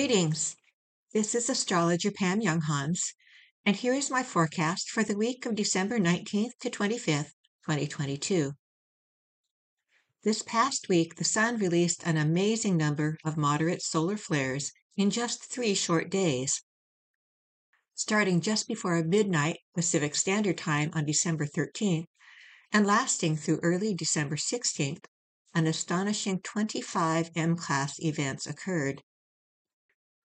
Greetings. This is astrologer Pam Younghans, and here is my forecast for the week of December 19th to 25th, 2022. This past week, the sun released an amazing number of moderate solar flares in just three short days. Starting just before midnight Pacific Standard Time on December 13th and lasting through early December 16th, an astonishing 25 M class events occurred.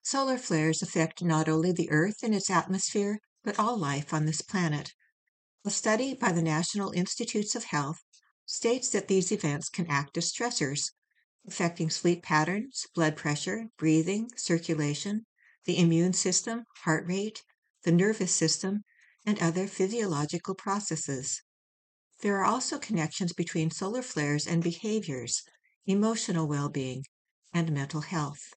Solar flares affect not only the Earth and its atmosphere, but all life on this planet. A study by the National Institutes of Health states that these events can act as stressors, affecting sleep patterns, blood pressure, breathing, circulation, the immune system, heart rate, the nervous system, and other physiological processes. There are also connections between solar flares and behaviors, emotional well being, and mental health.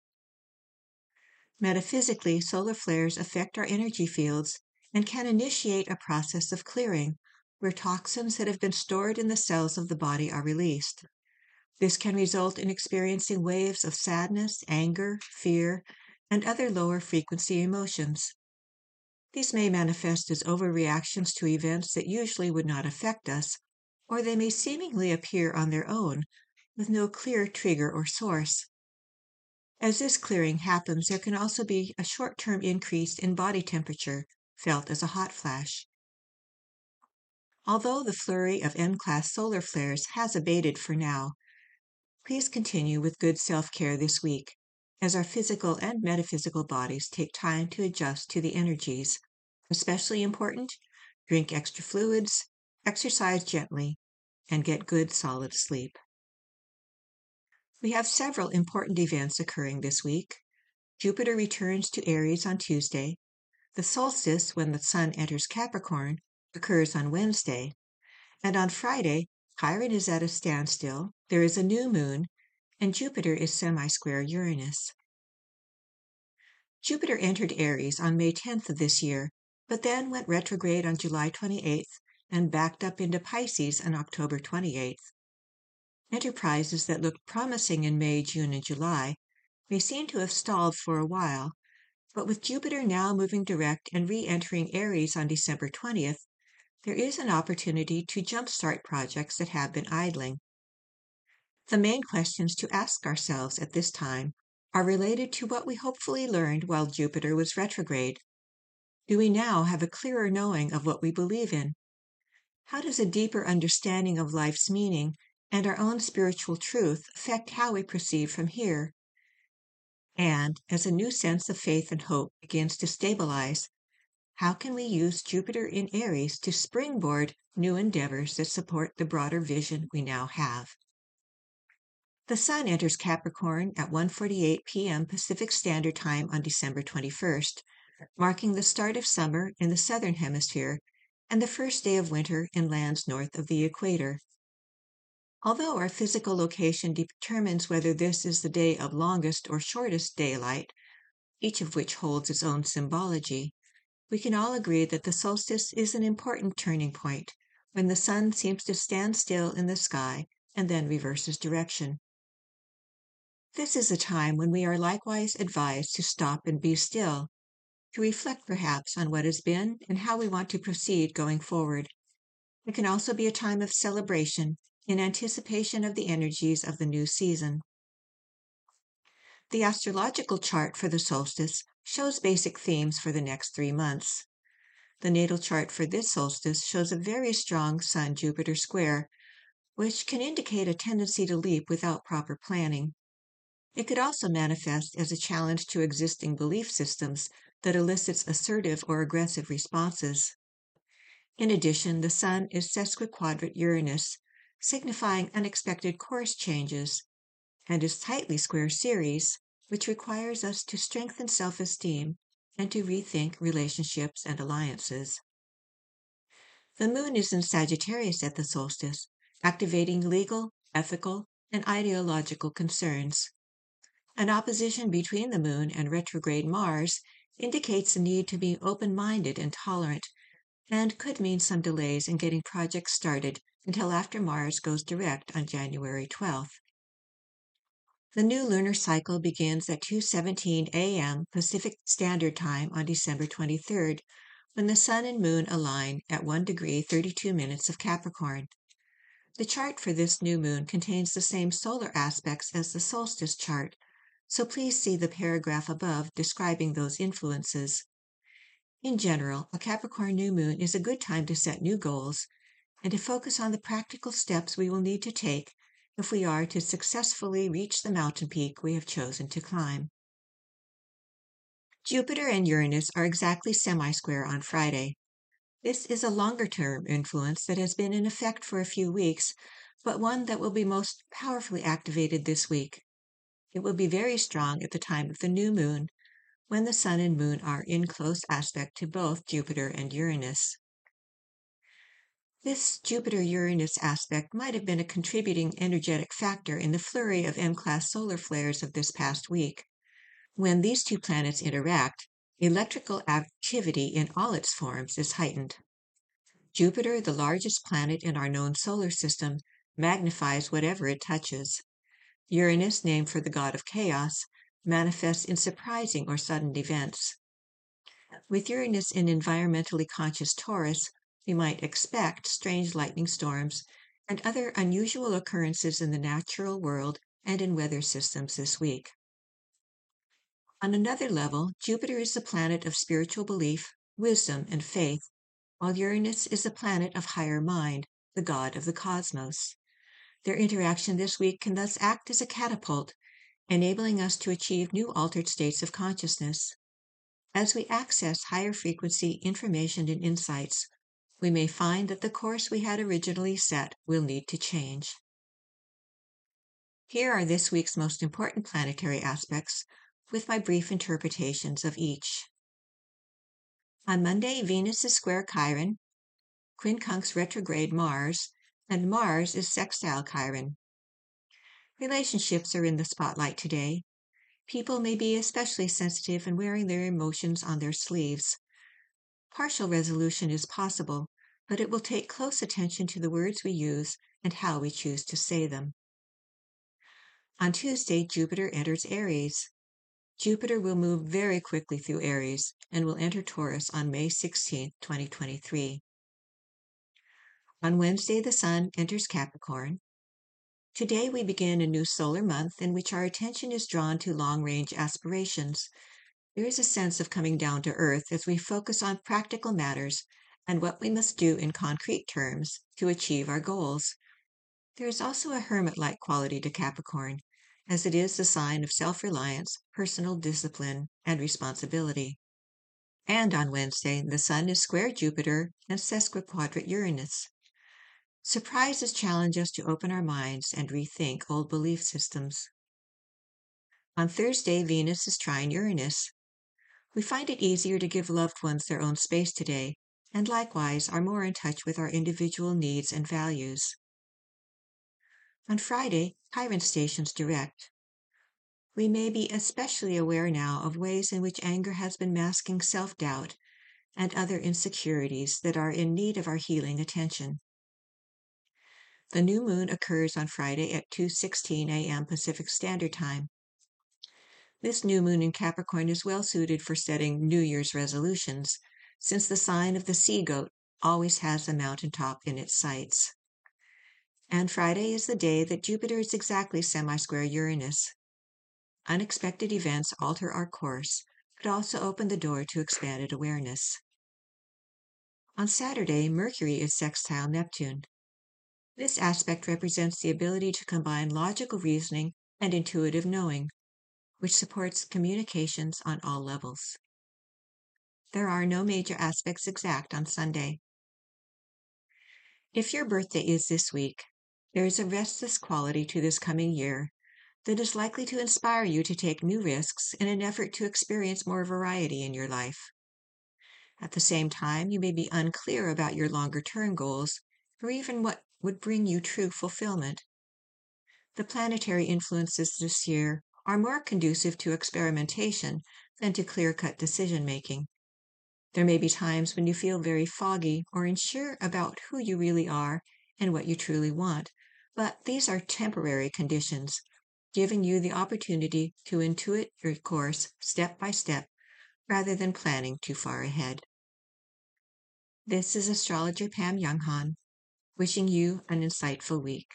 Metaphysically, solar flares affect our energy fields and can initiate a process of clearing where toxins that have been stored in the cells of the body are released. This can result in experiencing waves of sadness, anger, fear, and other lower frequency emotions. These may manifest as overreactions to events that usually would not affect us, or they may seemingly appear on their own with no clear trigger or source. As this clearing happens, there can also be a short term increase in body temperature, felt as a hot flash. Although the flurry of M class solar flares has abated for now, please continue with good self care this week, as our physical and metaphysical bodies take time to adjust to the energies. Especially important, drink extra fluids, exercise gently, and get good solid sleep. We have several important events occurring this week. Jupiter returns to Aries on Tuesday. The solstice, when the sun enters Capricorn, occurs on Wednesday. And on Friday, Chiron is at a standstill, there is a new moon, and Jupiter is semi square Uranus. Jupiter entered Aries on May 10th of this year, but then went retrograde on July 28th and backed up into Pisces on October 28th. Enterprises that looked promising in May, June, and July may seem to have stalled for a while, but with Jupiter now moving direct and re entering Aries on December 20th, there is an opportunity to jumpstart projects that have been idling. The main questions to ask ourselves at this time are related to what we hopefully learned while Jupiter was retrograde. Do we now have a clearer knowing of what we believe in? How does a deeper understanding of life's meaning and our own spiritual truth affect how we proceed from here. And as a new sense of faith and hope begins to stabilize, how can we use Jupiter in Aries to springboard new endeavors that support the broader vision we now have? The Sun enters Capricorn at 1:48 p.m. Pacific Standard Time on December 21st, marking the start of summer in the southern hemisphere and the first day of winter in lands north of the equator. Although our physical location determines whether this is the day of longest or shortest daylight, each of which holds its own symbology, we can all agree that the solstice is an important turning point when the sun seems to stand still in the sky and then reverses direction. This is a time when we are likewise advised to stop and be still, to reflect perhaps on what has been and how we want to proceed going forward. It can also be a time of celebration in anticipation of the energies of the new season. The astrological chart for the solstice shows basic themes for the next three months. The natal chart for this solstice shows a very strong Sun Jupiter square, which can indicate a tendency to leap without proper planning. It could also manifest as a challenge to existing belief systems that elicits assertive or aggressive responses. In addition, the Sun is sesquiquadrate Uranus, signifying unexpected course changes, and is tightly square Ceres, which requires us to strengthen self esteem and to rethink relationships and alliances. The moon is in Sagittarius at the solstice, activating legal, ethical, and ideological concerns. An opposition between the moon and retrograde Mars indicates the need to be open minded and tolerant, and could mean some delays in getting projects started until after Mars goes direct on January 12th. The new lunar cycle begins at 2:17 a.m. Pacific Standard Time on December 23rd, when the sun and moon align at 1 degree 32 minutes of Capricorn. The chart for this new moon contains the same solar aspects as the solstice chart, so please see the paragraph above describing those influences. In general, a Capricorn new moon is a good time to set new goals and to focus on the practical steps we will need to take if we are to successfully reach the mountain peak we have chosen to climb. Jupiter and Uranus are exactly semi-square on Friday. This is a longer-term influence that has been in effect for a few weeks, but one that will be most powerfully activated this week. It will be very strong at the time of the new moon, when the sun and moon are in close aspect to both Jupiter and Uranus. This Jupiter-Uranus aspect might have been a contributing energetic factor in the flurry of M-class solar flares of this past week. When these two planets interact, electrical activity in all its forms is heightened. Jupiter, the largest planet in our known solar system, magnifies whatever it touches. Uranus, named for the god of chaos, manifests in surprising or sudden events. With Uranus in environmentally conscious Taurus, we might expect strange lightning storms and other unusual occurrences in the natural world and in weather systems this week. On another level, Jupiter is the planet of spiritual belief, wisdom, and faith, while Uranus is the planet of higher mind, the god of the cosmos. Their interaction this week can thus act as a catapult, enabling us to achieve new altered states of consciousness. As we access higher frequency information and insights, we may find that the course we had originally set will need to change. Here are this week's most important planetary aspects, with my brief interpretations of each. On Monday, Venus is square Chiron, quincunx retrograde Mars, and Mars is sextile Chiron. Relationships are in the spotlight today. People may be especially sensitive and wearing their emotions on their sleeves. Partial resolution is possible, but it will take close attention to the words we use and how we choose to say them. On Tuesday, Jupiter enters Aries. Jupiter will move very quickly through Aries and will enter Taurus on May 16, 2023. On Wednesday, the Sun enters Capricorn. Today, we begin a new solar month in which our attention is drawn to long range aspirations, there is a sense of coming down to earth as we focus on practical matters and what we must do in concrete terms to achieve our goals. There is also a hermit like quality to Capricorn, as it is the sign of self reliance, personal discipline, and responsibility. And on Wednesday, the Sun is square Jupiter and sesquiquadrate Uranus. Surprises challenge us to open our minds and rethink old belief systems. On Thursday, Venus is trine Uranus, we find it easier to give loved ones their own space today, and likewise are more in touch with our individual needs and values. On Friday, Chiron stations direct. We may be especially aware now of ways in which anger has been masking self doubt and other insecurities that are in need of our healing attention. The new moon occurs on Friday at 2:16 a.m. Pacific Standard Time. This new moon in Capricorn is well suited for setting New Year's resolutions, since the sign of the sea goat always has a mountaintop in its sights. And Friday is the day that Jupiter is exactly semi square Uranus. Unexpected events alter our course, but also open the door to expanded awareness. On Saturday, Mercury is sextile Neptune. This aspect represents the ability to combine logical reasoning and intuitive knowing which supports communications on all levels. There are no major aspects exact on Sunday. If your birthday is this week, there is a restless quality to this coming year that is likely to inspire you to take new risks in an effort to experience more variety in your life. At the same time, you may be unclear about your longer term goals or even what would bring you true fulfillment. The planetary influences this year are more conducive to experimentation than to clear cut decision making. There may be times when you feel very foggy or unsure about who you really are and what you truly want, but these are temporary conditions. giving you the opportunity to intuit your course step by step rather than planning too far ahead. This is astrologer Pam Younghans, wishing you an insightful week.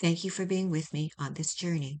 Thank you for being with me on this journey.